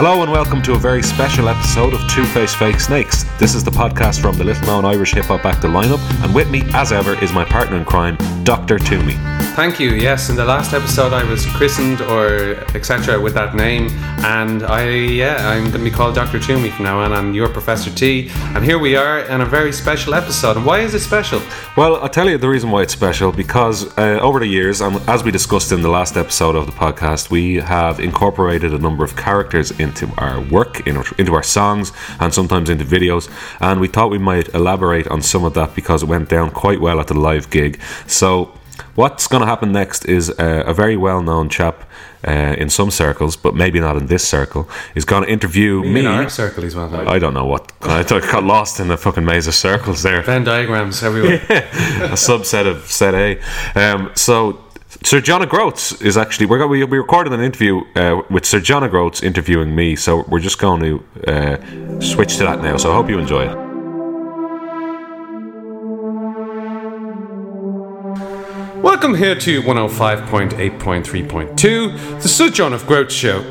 Hello and welcome to a very special episode of Two Face Fake Snakes. This is the podcast from the little known Irish hip hop actor lineup, and with me, as ever, is my partner in crime, Dr. 2me. Thank you. Yes, in the last episode I was christened or etc. with that name, and I yeah I'm going to be called Dr. 2me from now on. I'm your Professor T, and here we are in a very special episode. And why is it special? Well, I'll tell you the reason why it's special because uh, over the years, and as we discussed in the last episode of the podcast, we have incorporated a number of characters into our work, into our songs, and sometimes into videos. And we thought we might elaborate on some of that because it went down quite well at the live gig. So What's going to happen next is uh, a very well known chap uh, in some circles, but maybe not in this circle, is going to interview me. In our circle, he's well. I don't know what. I got lost in the fucking maze of circles there. Venn diagrams everywhere. a subset of set A. Um, so. Sir John Grotes is actually we're going, we we recorded an interview uh, with Sir John Grotes interviewing me, so we're just going to uh, switch to that now. So I hope you enjoy it. Welcome here to 105.8.3.2, the Sir John of Groat Show.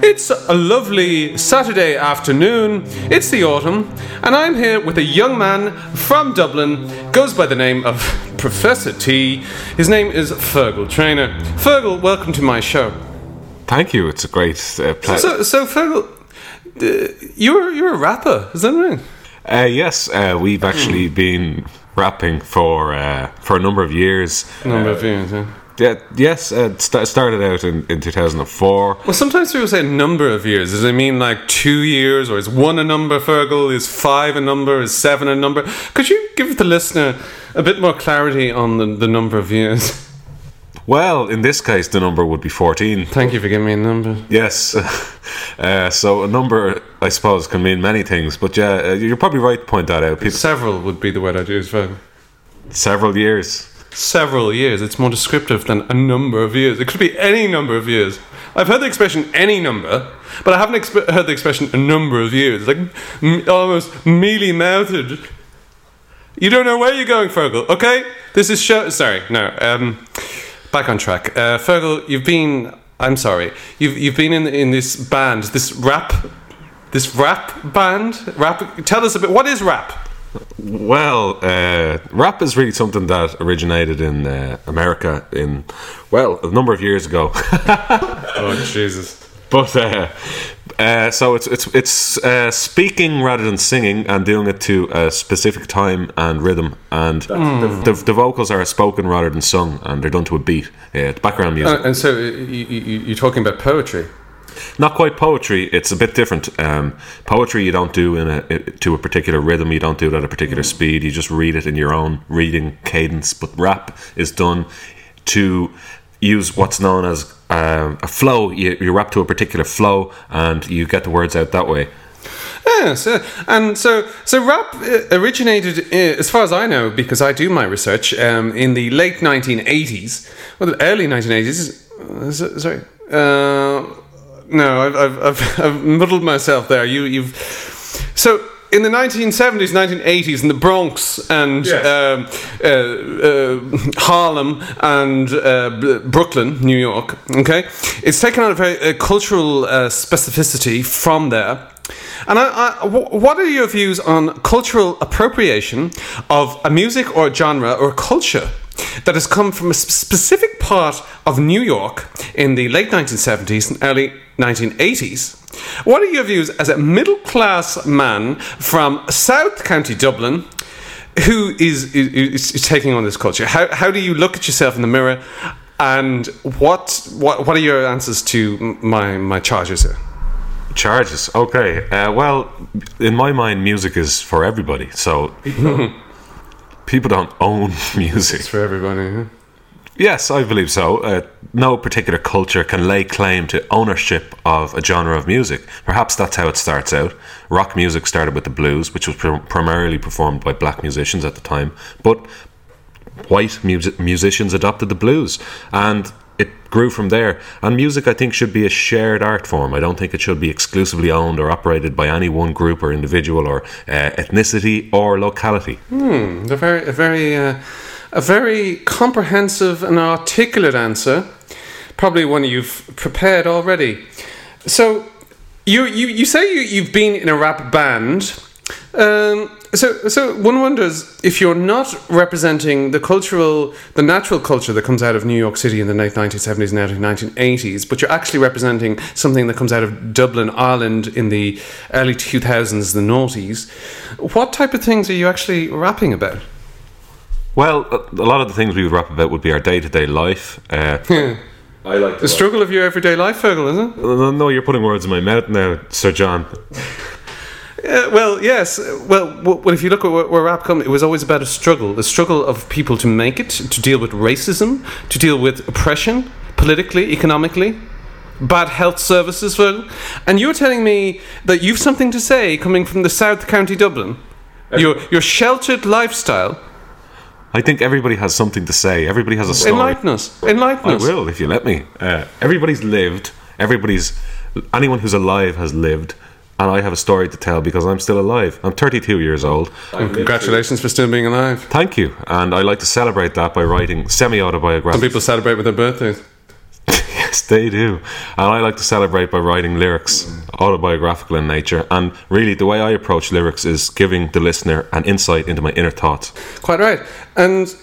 It's a lovely Saturday afternoon, it's the autumn, and I'm here with a young man from Dublin, goes by the name of Professor T. His name is Fergal Trainer. Fergal, welcome to my show. Thank you, it's a great uh, pleasure. So, so Fergal, uh, you're, you're a rapper, is that right? Uh, yes, uh, we've actually been rapping for uh, for a number of years. A number of years, yeah. Yeah, yes, uh, st- started out in, in 2004. Well, sometimes people say number of years. Does it mean like two years, or is one a number, Fergal? Is five a number? Is seven a number? Could you give the listener a bit more clarity on the, the number of years? Well, in this case, the number would be 14. Thank you for giving me a number. Yes. Uh, so a number, I suppose, can mean many things. But yeah, uh, you're probably right to point that out. People, several would be the word I'd use for Several years. Several years. It's more descriptive than a number of years. It could be any number of years. I've heard the expression any number, but I haven't exp- heard the expression a number of years. Like m- almost mealy mouthed. You don't know where you're going, Fergal. Okay, this is show. Sorry, no. Um, back on track. Uh, Fergal, you've been. I'm sorry. You've you've been in in this band, this rap, this rap band. Rap. Tell us a bit. What is rap? Well, uh, rap is really something that originated in uh, America in well a number of years ago. oh Jesus! But uh, uh, so it's it's it's uh, speaking rather than singing and doing it to a specific time and rhythm, and mm. the, the, the, vocals are spoken rather than sung, and they're done to a beat. Yeah, background music. And so you, you're talking about poetry. Not quite poetry. It's a bit different. Um, poetry you don't do in a to a particular rhythm. You don't do it at a particular speed. You just read it in your own reading cadence. But rap is done to use what's known as uh, a flow. You, you rap to a particular flow, and you get the words out that way. Yes, and so so rap uh, originated, uh, as far as I know, because I do my research um, in the late 1980s, well, the early 1980s. Uh, sorry, uh, no, I've, I've, I've, I've muddled myself there. You, you've so in the 1970s, 1980s, in the Bronx and yes. um, uh, uh, Harlem and uh, Brooklyn, New York, okay, it's taken on a very cultural uh, specificity from there. And I, I, what are your views on cultural appropriation of a music or a genre or a culture that has come from a specific part of New York in the late 1970s and early 1980s? What are your views as a middle class man from South County Dublin who is, is, is, taking on this culture? How, how do you look at yourself in the mirror and what, what, what are your answers to my, my charges here? Charges, okay. Uh, well, in my mind, music is for everybody. So people don't own music. It's for everybody. Huh? Yes, I believe so. Uh, no particular culture can lay claim to ownership of a genre of music. Perhaps that's how it starts out. Rock music started with the blues, which was pr- primarily performed by black musicians at the time, but white musicians adopted the blues, and it grew from there. And music, I think, should be a shared art form. I don't think it should be exclusively owned or operated by any one group or individual or uh, ethnicity or locality. Hmm, a very, a very. Uh a very comprehensive and articulate answer, probably one you've prepared already. So, You you you say you you've been in a rap band. Um, so so one wonders if you're not representing the cultural, the natural culture that comes out of New York City in the late 1970s and early 1980s, but you're actually representing something that comes out of Dublin, Ireland in the early 2000s, the noughties. What type of things are you actually rapping about? Well, a a lot of the things we would rap about would be our day to day life. Uh, I like The struggle of your everyday life, Fergal, isn't it? No, no, you're putting words in my mouth now, Sir John. Uh, well, yes. Well, well, if you look at where, where rap come, it was always about a struggle. The struggle of people to make it, to deal with racism, to deal with oppression, politically, economically, bad health services. Well, and you're telling me that you've something to say coming from the South County Dublin. Your your sheltered lifestyle. I think everybody has something to say. Everybody has a story. Enlighten us. Enlighten I will, if you let me. Uh, everybody's lived. Everybody's. Anyone who's alive has lived. And I have a story to tell because I'm still alive. I'm 32 years old. Congratulations for still being alive. Thank you. And I like to celebrate that by writing semi autobiographical. Some people celebrate with their birthdays. yes, they do. And I like to celebrate by writing lyrics, autobiographical in nature. And really, the way I approach lyrics is giving the listener an insight into my inner thoughts. Quite right. And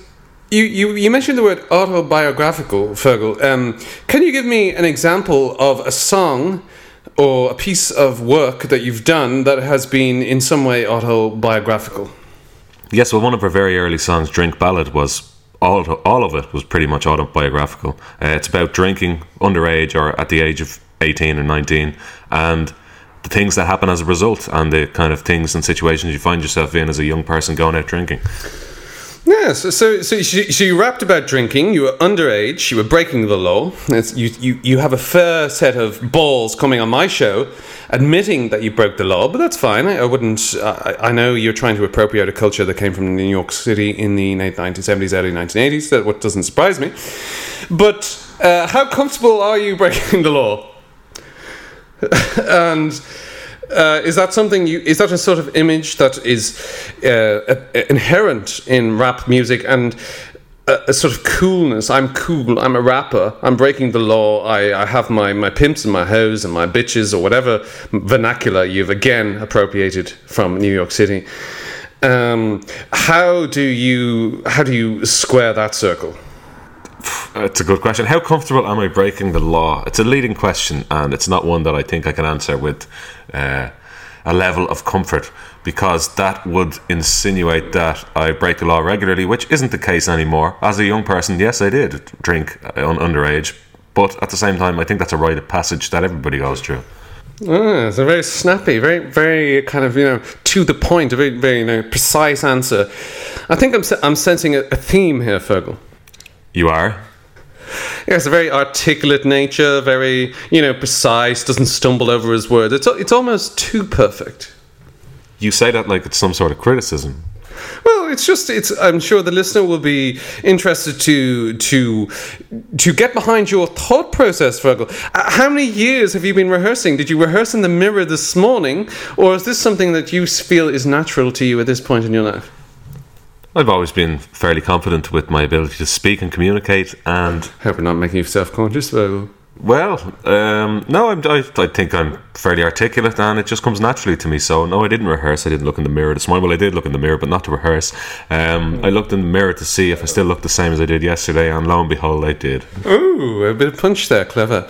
you, you, you mentioned the word autobiographical, Fergal. Um, can you give me an example of a song or a piece of work that you've done that has been in some way autobiographical? Yes, well, one of her very early songs, "Drink Ballad," was all all of it was pretty much autobiographical. Uh, it's about drinking underage or at the age of eighteen or nineteen, and the things that happen as a result, and the kind of things and situations you find yourself in as a young person going out drinking. Yes, so, so, so, you, so you rapped about drinking, you were underage, you were breaking the law. It's, you, you, you have a fair set of balls coming on my show admitting that you broke the law, but that's fine. I, I wouldn't. I, I know you're trying to appropriate a culture that came from New York City in the late 1970s, early 1980s. That what doesn't surprise me. But uh, how comfortable are you breaking the law? and uh, is that something you? Is that a sort of image that is uh, inherent in rap music and? A, a sort of coolness. I'm cool. I'm a rapper. I'm breaking the law. I, I have my, my pimps and my hoes and my bitches or whatever vernacular you've again appropriated from New York City. Um, how do you how do you square that circle? It's a good question. How comfortable am I breaking the law? It's a leading question, and it's not one that I think I can answer with uh, a level of comfort because that would insinuate that I break the law regularly, which isn't the case anymore. As a young person, yes, I did drink uh, un- underage, but at the same time, I think that's a rite of passage that everybody goes through. Ah, it's a very snappy, very, very kind of you know to the point, a very, very you know precise answer. I think I'm I'm sensing a, a theme here, Fergal. You are? Yes, a very articulate nature, very you know precise, doesn't stumble over his words. It's it's almost too perfect. You say that like it's some sort of criticism. Well, it's just it's. I'm sure the listener will be interested to to to get behind your thought process, Fergal. Uh, how many years have you been rehearsing? Did you rehearse in the mirror this morning, or is this something that you feel is natural to you at this point in your life? I've always been fairly confident with my ability to speak and communicate, and Hope we're not making you self-conscious, Fergal. Well, um, no, I'm, I, I think I'm fairly articulate and it just comes naturally to me. So, no, I didn't rehearse. I didn't look in the mirror this morning. Well, I did look in the mirror, but not to rehearse. Um, I looked in the mirror to see if I still looked the same as I did yesterday, and lo and behold, I did. Ooh, a bit of punch there, clever.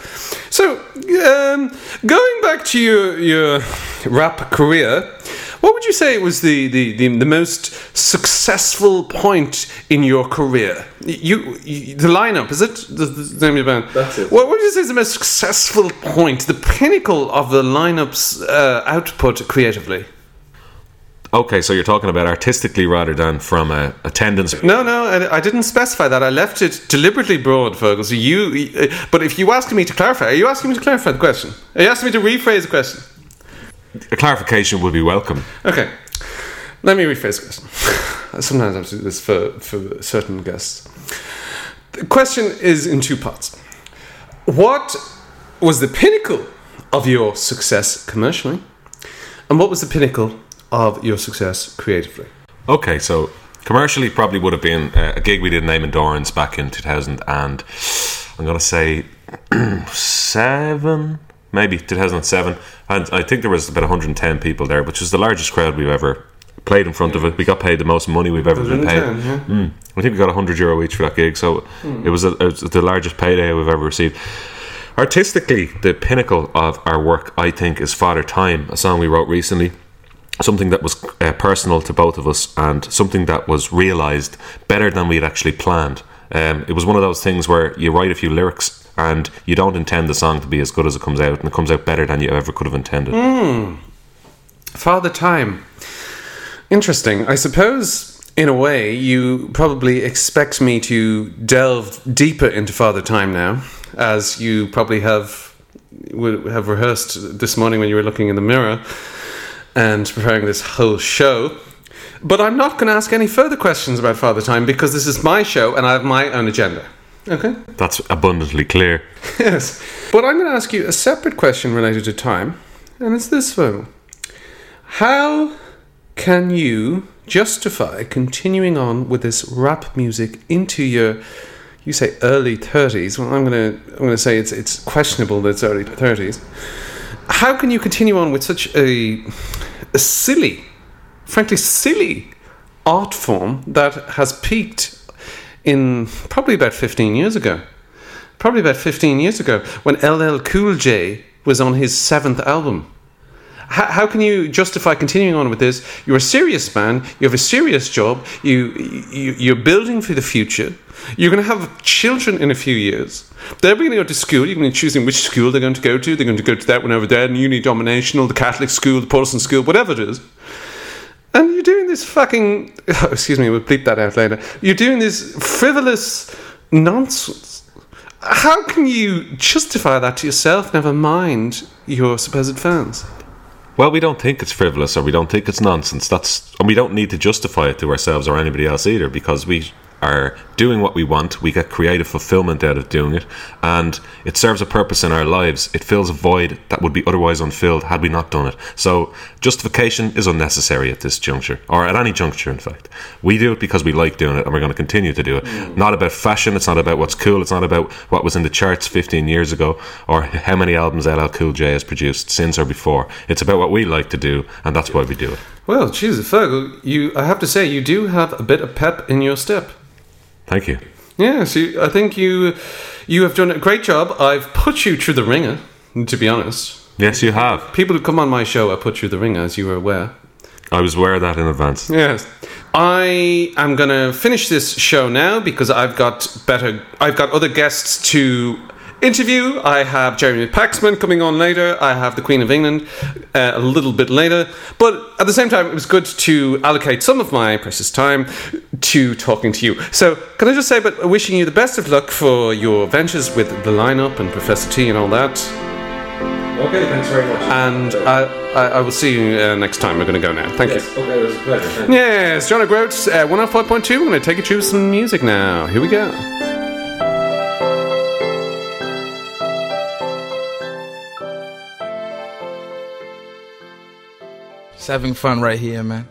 So, um, going back to your your rap career, what would you say was the, the, the, the most successful point in your career? You, you the lineup is it the, the name of the band? That's it. What would you say is the most successful point, the pinnacle of the lineup's uh, output creatively? Okay, so you're talking about artistically rather than from a attendance. No, no, I, I didn't specify that. I left it deliberately broad, Fergal. So you, uh, but if you ask me to clarify, are you asking me to clarify the question? Are you asking me to rephrase the question? A clarification would be welcome. Okay, let me rephrase this. Sometimes I have to do this for, for certain guests. The question is in two parts. What was the pinnacle of your success commercially? And what was the pinnacle of your success creatively? Okay, so commercially probably would have been uh, a gig we did in Eamonn Doran's back in 2000 and I'm going to say seven, maybe 2007, and I think there was about 110 people there, which was the largest crowd we've ever played in front of it. We got paid the most money we've ever been paid. 110, yeah. Mm. I think we got 100 euro each for that gig, so it, was a, it was the largest payday we've ever received. Artistically, the pinnacle of our work, I think, is Father Time, a song we wrote recently. Something that was uh, personal to both of us and something that was realised better than we had actually planned. Um, it was one of those things where you write a few lyrics and you don't intend the song to be as good as it comes out, and it comes out better than you ever could have intended. Hmm. Father Time. Interesting. I suppose, in a way, you probably expect me to delve deeper into Father Time now, as you probably have have rehearsed this morning when you were looking in the mirror and preparing this whole show. But I'm not going to ask any further questions about Father Time because this is my show and I have my own agenda. Okay? That's abundantly clear. Yes. But I'm going to ask you a separate question related to time, and it's this one. How can you justify continuing on with this rap music into your you say early 30s well i'm going to i'm going to say it's it's questionable that it's early 30s how can you continue on with such a, a silly frankly silly art form that has peaked in probably about 15 years ago probably about 15 years ago when LL Cool J was on his seventh album. How, how can you justify continuing on with this? You're a serious man. You have a serious job. You, you you're building for the future. You're going to have children in a few years. They're going to go to school. You're going to be choosing which school they're going to go to. They're going to go to that one over there, uni dominational, the Catholic school, the Protestant school, whatever it is. And you're doing this fucking. excuse me, we'll bleep that out later. You're doing this frivolous nonsense. How can you justify that to yourself, never mind your supposed fans? Well, we don't think it's frivolous or we don't think it's nonsense. That's and we don't need to justify it to ourselves or anybody else either because we are doing what we want. We get creative fulfillment out of doing it, and it serves a purpose in our lives. It fills a void that would be otherwise unfilled had we not done it. So, justification is unnecessary at this juncture, or at any juncture, in fact. We do it because we like doing it, and we're going to continue to do it. Mm. Not about fashion. It's not about what's cool. It's not about what was in the charts 15 years ago, or how many albums LL Cool J has produced since or before. It's about what we like to do, and that's why we do it. Well, Jesus, Fergal, you, I have to say, you do have a bit of pep in your step. Thank you. Yes, you, I think you you have done a great job. I've put you through the ringer, to be honest. Yes, you have. People who come on my show, I put through the ringer, as you were aware. I was aware of that in advance. Yes. I am going to finish this show now because I've got better I've got other guests to interview. I have Jeremy Paxman coming on later. I have the Queen of England uh, a little bit later. But at the same time, it was good to allocate some of my precious time to talking to you. So, can I just say, but wishing you the best of luck for your ventures with the lineup and Professor T and all that. Okay, thanks very much. And I, I, I will see you uh, next time. We're going to go now. Thank you. okay, it was a pleasure. Yes, John O'Grotes, uh, 105.2. We're going to take you through some music now. Here we go. Having fun right here, man.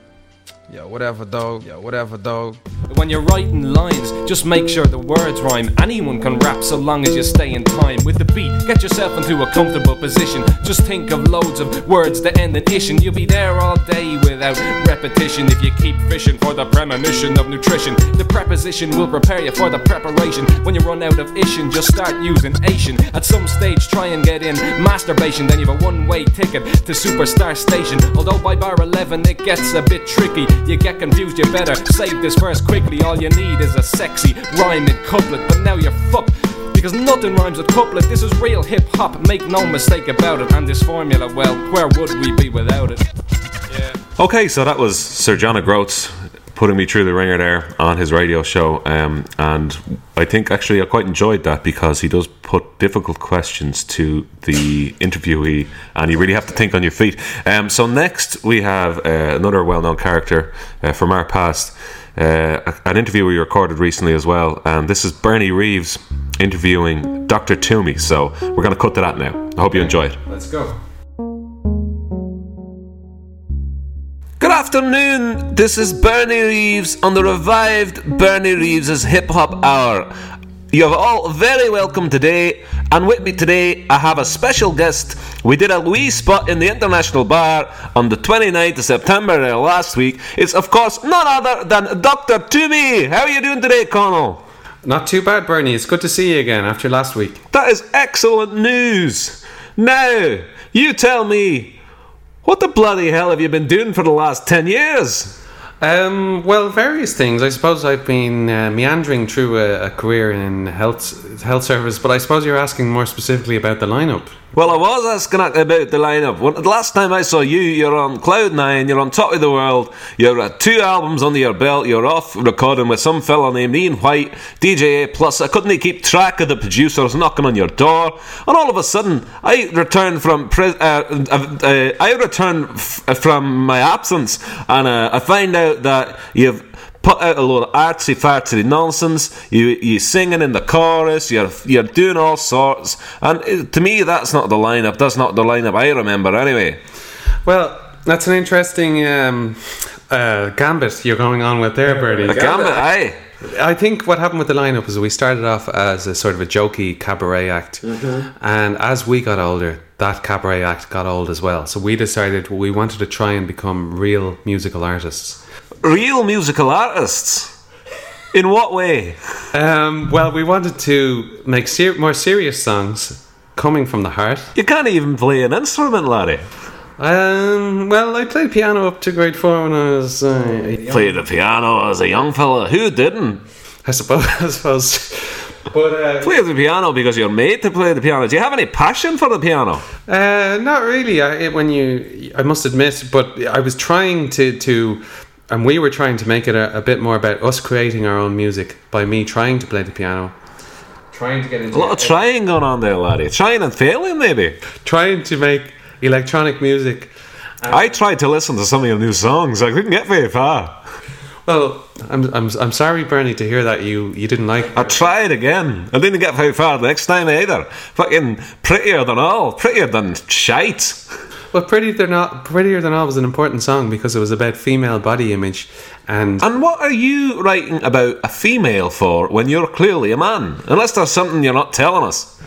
Yo, whatever, dog. Yo, whatever, dog. When you're writing lines, just make sure the words rhyme. Anyone can rap so long as you stay in time with the beat. Get yourself into a comfortable position. Just think of loads of words that end in ishin. You'll be there all day without repetition if you keep fishing for the premonition of nutrition. The preposition will prepare you for the preparation. When you run out of ishin, just start using Asian. At some stage, try and get in masturbation. Then you have a one-way ticket to Superstar Station. Although by bar 11 it gets a bit tricky. You get confused, you better save this verse quickly. All you need is a sexy rhyming couplet. But now you're fucked. Because nothing rhymes with couplet. This is real hip hop, make no mistake about it. And this formula, well, where would we be without it? Yeah. Okay, so that was Sir John O'Grotes putting me through the ringer there on his radio show. Um, and I think actually I quite enjoyed that because he does put difficult questions to the interviewee and you really have to think on your feet. Um, so next we have uh, another well known character uh, from our past. Uh, an interview we recorded recently as well, and this is Bernie Reeves interviewing Dr. 2me. So we're going to cut to that now. I hope you enjoy it. Let's go. Good afternoon. This is Bernie Reeves on the revived Bernie Reeves' Hip Hop Hour. You're all very welcome today and with me today I have a special guest. We did a wee spot in the International Bar on the 29th of September uh, last week. It's, of course, none other than Dr. 2me. How are you doing today, Connell? Not too bad, Bernie. It's good to see you again after last week. That is excellent news. Now, you tell me, what the bloody hell have you been doing for the last 10 years? Um, well, various things. I suppose I've been uh, meandering through a, a career in health health service, but I suppose you're asking more specifically about the lineup. Well, I was asking about the lineup. When, the last time I saw you, you're on cloud nine. You're on top of the world. You're at two albums under your belt. You're off recording with some fella named Ian White, DJ A Plus. I couldn't keep track of the producers knocking on your door, and all of a sudden, I return from pri- uh, uh, uh, I returned f- from my absence, and uh, I find out that you've put out a load of artsy fartsy nonsense. You you singing in the chorus. You're you're doing all sorts. And to me, that's not the lineup. That's not the lineup I remember anyway. Well, that's an interesting um, uh, gambit you're going on with there, Bernie. A gambit, aye. I think what happened with the lineup is we started off as a sort of a jokey cabaret act, and as we got older, that cabaret act got old as well. So we decided we wanted to try and become real musical artists. Real musical artists. In what way? Um, well, we wanted to make ser- more serious songs coming from the heart. You can't even play an instrument, laddie. Um, well, I played piano up to grade four when I was. Uh, Played the piano as a young fella. Who didn't? I suppose. I suppose. But uh, Play the piano because you're made to play the piano. Do you have any passion for the piano? Uh, not really. I, when you, I must admit, but I was trying to to, and we were trying to make it a, a bit more about us creating our own music by me trying to play the piano, trying to get into A lot of trying going on there, laddie. Trying and failing, maybe. trying to make electronic music. I tried to listen to some of your new songs. I couldn't get very far. Well, I'm, I'm, I'm sorry, Bernie, to hear that you, you didn't like. I tried again. I didn't get very far the next time either. Fucking prettier than all. Prettier than shite. Well, prettier than all, prettier than all was an important song because it was about female body image, and And what are you writing about a female for when you're clearly a man? Unless there's something you're not telling us.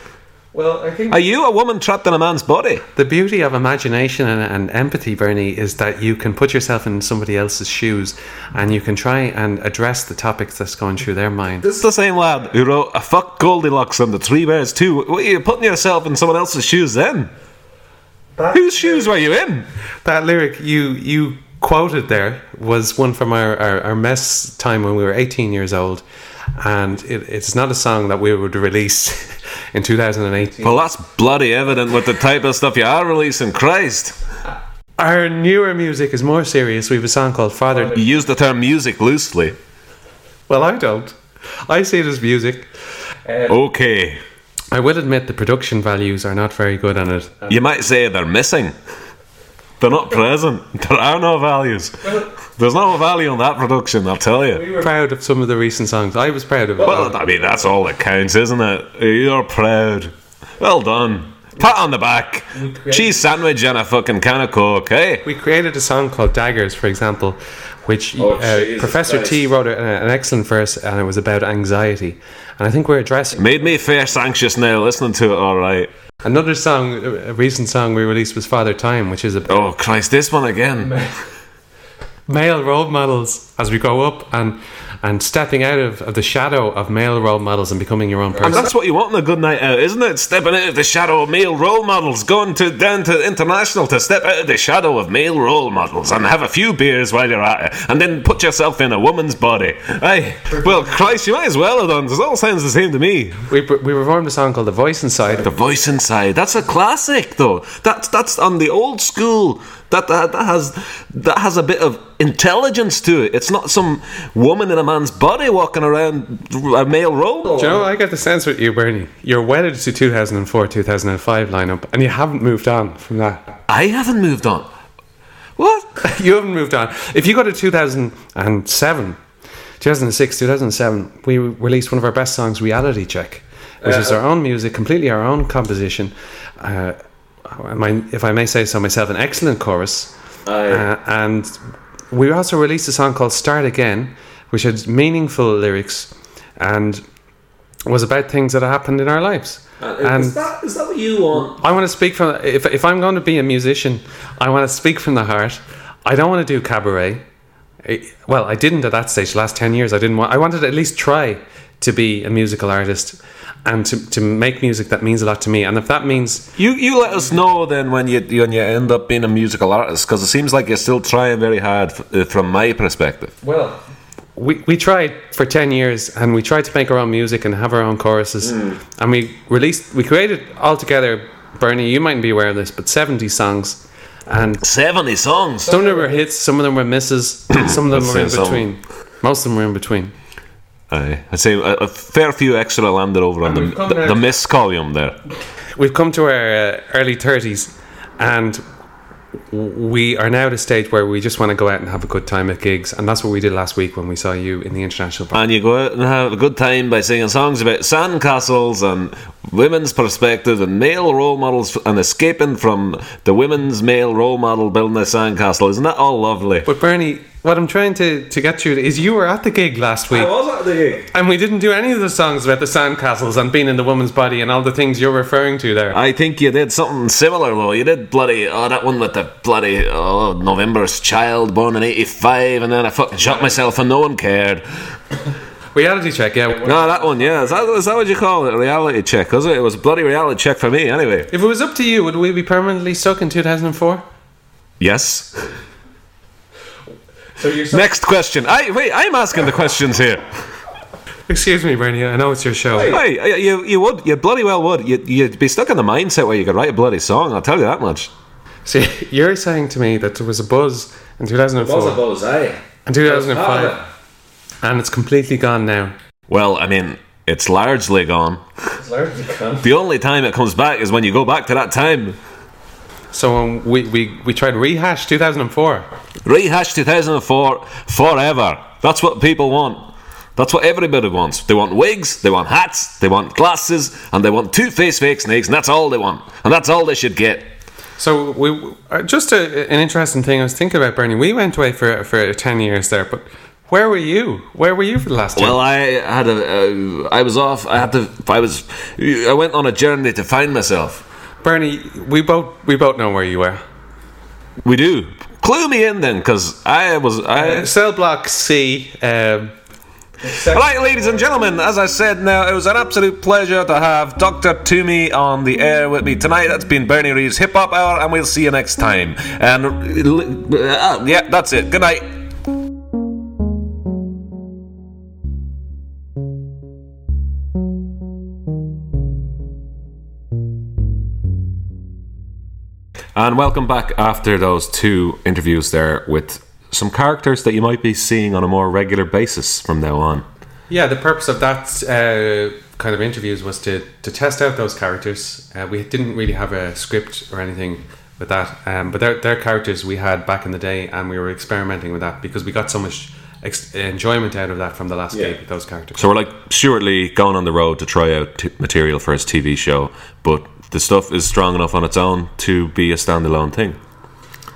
well, I think Are you a woman trapped in a man's body? The beauty of imagination and, and empathy, Bernie, is that you can put yourself in somebody else's shoes and you can try and address the topics that's going through their mind. This is the same lad who wrote a fuck Goldilocks and the Three Bears too. What are you putting yourself in someone else's shoes then? Whose shoes were you in? That lyric you you quoted there was one from our, our, our mess time when we were 18 years old. And it, it's not a song that we would release in 2018. Well, that's bloody evident with the type of stuff you are releasing. Christ. Our newer music is more serious. We have a song called Father. You use the term music loosely. Well, I don't. I see it as music. Okay. I will admit the production values are not very good on it. You might say they're missing. They're not present. There are no values. There's no value on that production, I'll tell you. proud of some of the recent songs. I was proud of it. Well, I mean, that's all that counts, isn't it? You're proud. Well done. Pat on the back. Cheese sandwich and a fucking can of Coke, hey? we created a song called Daggers, for example, which uh, Professor T wrote a, an excellent verse, and it was about anxiety. And I think we're addressing Made me face anxious now listening to it, alright. another song. A recent song we released was Father Time, which is a Oh, Christ, this one again. male role models as we grow up and and stepping out of, of the shadow of male role models and becoming your own person. And that's what you want in a good night out, isn't it? Stepping out of the shadow of male role models, going to down to international to step out of the shadow of male role models and have a few beers while you're at it, and then put yourself in a woman's body. Aye, well, Christ, you might as well have done. This all sounds the same to me. we, we performed a song called The Voice Inside. The voice inside. That's a classic, though. That's that's on the old school. That, that that has that has a bit of intelligence to it. It's not some woman in a man's body walking around a male role. Do you know, I get the sense with you, Bernie. You're wedded to 2004 2005 lineup, and you haven't moved on from that. I haven't moved on. What? you haven't moved on. If you go to 2007, 2006, 2007, we released one of our best songs, Reality Check, which is our own music, completely our own composition. Uh, I if I may say so myself, an excellent chorus. Uh, and we also released a song called Start Again, which had meaningful lyrics and was about things that happened in our lives. And- is, that, is that what you want? I want to speak from if if I'm going to be a musician, I want to speak from the heart. I don't want to do cabaret. I- Well, I didn't at that stage. The last ten years, I didn't want. I wanted to at least try to be a musical artist and to, to make music that means a lot to me. And if that means You you let us know then when you when you end up being a musical artist because it seems like you're still trying very hard f- uh, from my perspective. well, we we tried for ten years, and we tried to make our own music and have our own choruses, and we released, we created all together. Bernie, you mightn't be aware of this, but seventy songs. And Seventy songs. Some of them were hits, some of them were misses, some of them were in say some. between. Most of them were in between. Aye, I'd say a, a fair few extra landed over on the, the, the miss column there. We've come to our uh, early 30s and we are now at a stage where we just want to go out and have a good time at gigs. And that's what we did last week when we saw you in the International Bar. And you go out and have a good time by singing songs about sandcastles and women's perspective and male role models and escaping from the women's male role model building a sandcastle. Isn't that all lovely? But Bernie, what I'm trying to, to get you is you were at the gig last week. I was at the gig. And we didn't do any of the songs about the sandcastles and being in the woman's body and all the things you're referring to there. I think you did something similar though. You did bloody oh that one with the bloody oh November's child born in eighty five and then I fucking shot myself and no one cared. Reality check, yeah. No, that one, yeah. Is that, is that what you call it? A reality check, was it? It was a bloody reality check for me anyway. If it was up to you, would we be permanently stuck in 2004? Yes. So you're Next question. I wait, I'm asking the questions here. Excuse me, Bernie. I know it's your show. Hey, you, you would, you bloody well would. You, you'd be stuck in the mindset where you could write a bloody song, I'll tell you that much. See, you're saying to me that there was a buzz in 2004 buzz, aye. and 2005, and it's completely gone now. Well, I mean, it's largely gone. it's largely gone. The only time it comes back is when you go back to that time. So um, we, we, we tried rehash 2004. Rehash 2004 forever. That's what people want. That's what everybody wants. They want wigs, they want hats, they want glasses, and they want two face fake snakes, and that's all they want. And that's all they should get. So we uh, just a, an interesting thing I was thinking about, Bernie. We went away for for 10 years there, but where were you? Where were you for the last year? Well, I had a, uh, I was off. I had to. I was. I went on a journey to find myself. Bernie, we both we both know where you were. We do. Clue me in then, because I was. I. Cell block C. Um, Right, ladies and gentlemen, as I said now, it was an absolute pleasure to have Dr. 2me on the air with me tonight. That's been Bernie Reeves Hip Hop Hour, and we'll see you next time. And uh, yeah, that's it. Good night. And welcome back after those two interviews there with some characters that you might be seeing on a more regular basis from now on. Yeah, the purpose of that uh, kind of interviews was to, to test out those characters. Uh, we didn't really have a script or anything with that, um, but they're, they're characters we had back in the day, and we were experimenting with that because we got so much ex- enjoyment out of that from the last gig with those characters. So we're like Stewart Lee going on the road to try out t- material for his TV show, but the stuff is strong enough on its own to be a standalone thing.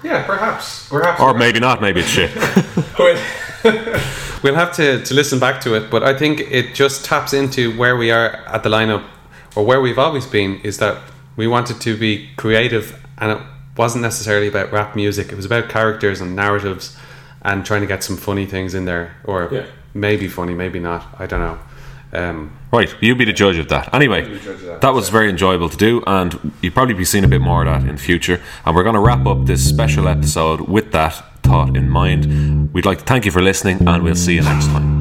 yeah, perhaps, perhaps, Or maybe not, maybe it's shit. we'll have to, to listen back to it, but I think it just taps into where we are at the lineup, or where we've always been, is that we wanted to be creative, and it wasn't necessarily about rap music. It was about characters and narratives, and trying to get some funny things in there, or Yeah. maybe funny, maybe not. I don't know. Um, right, you be the judge of that. Anyway, that was very enjoyable to do, and you'll probably be seeing a bit more of that in future. And we're going to wrap up this special episode with that thought in mind. We'd like to thank you for listening, and we'll see you next time.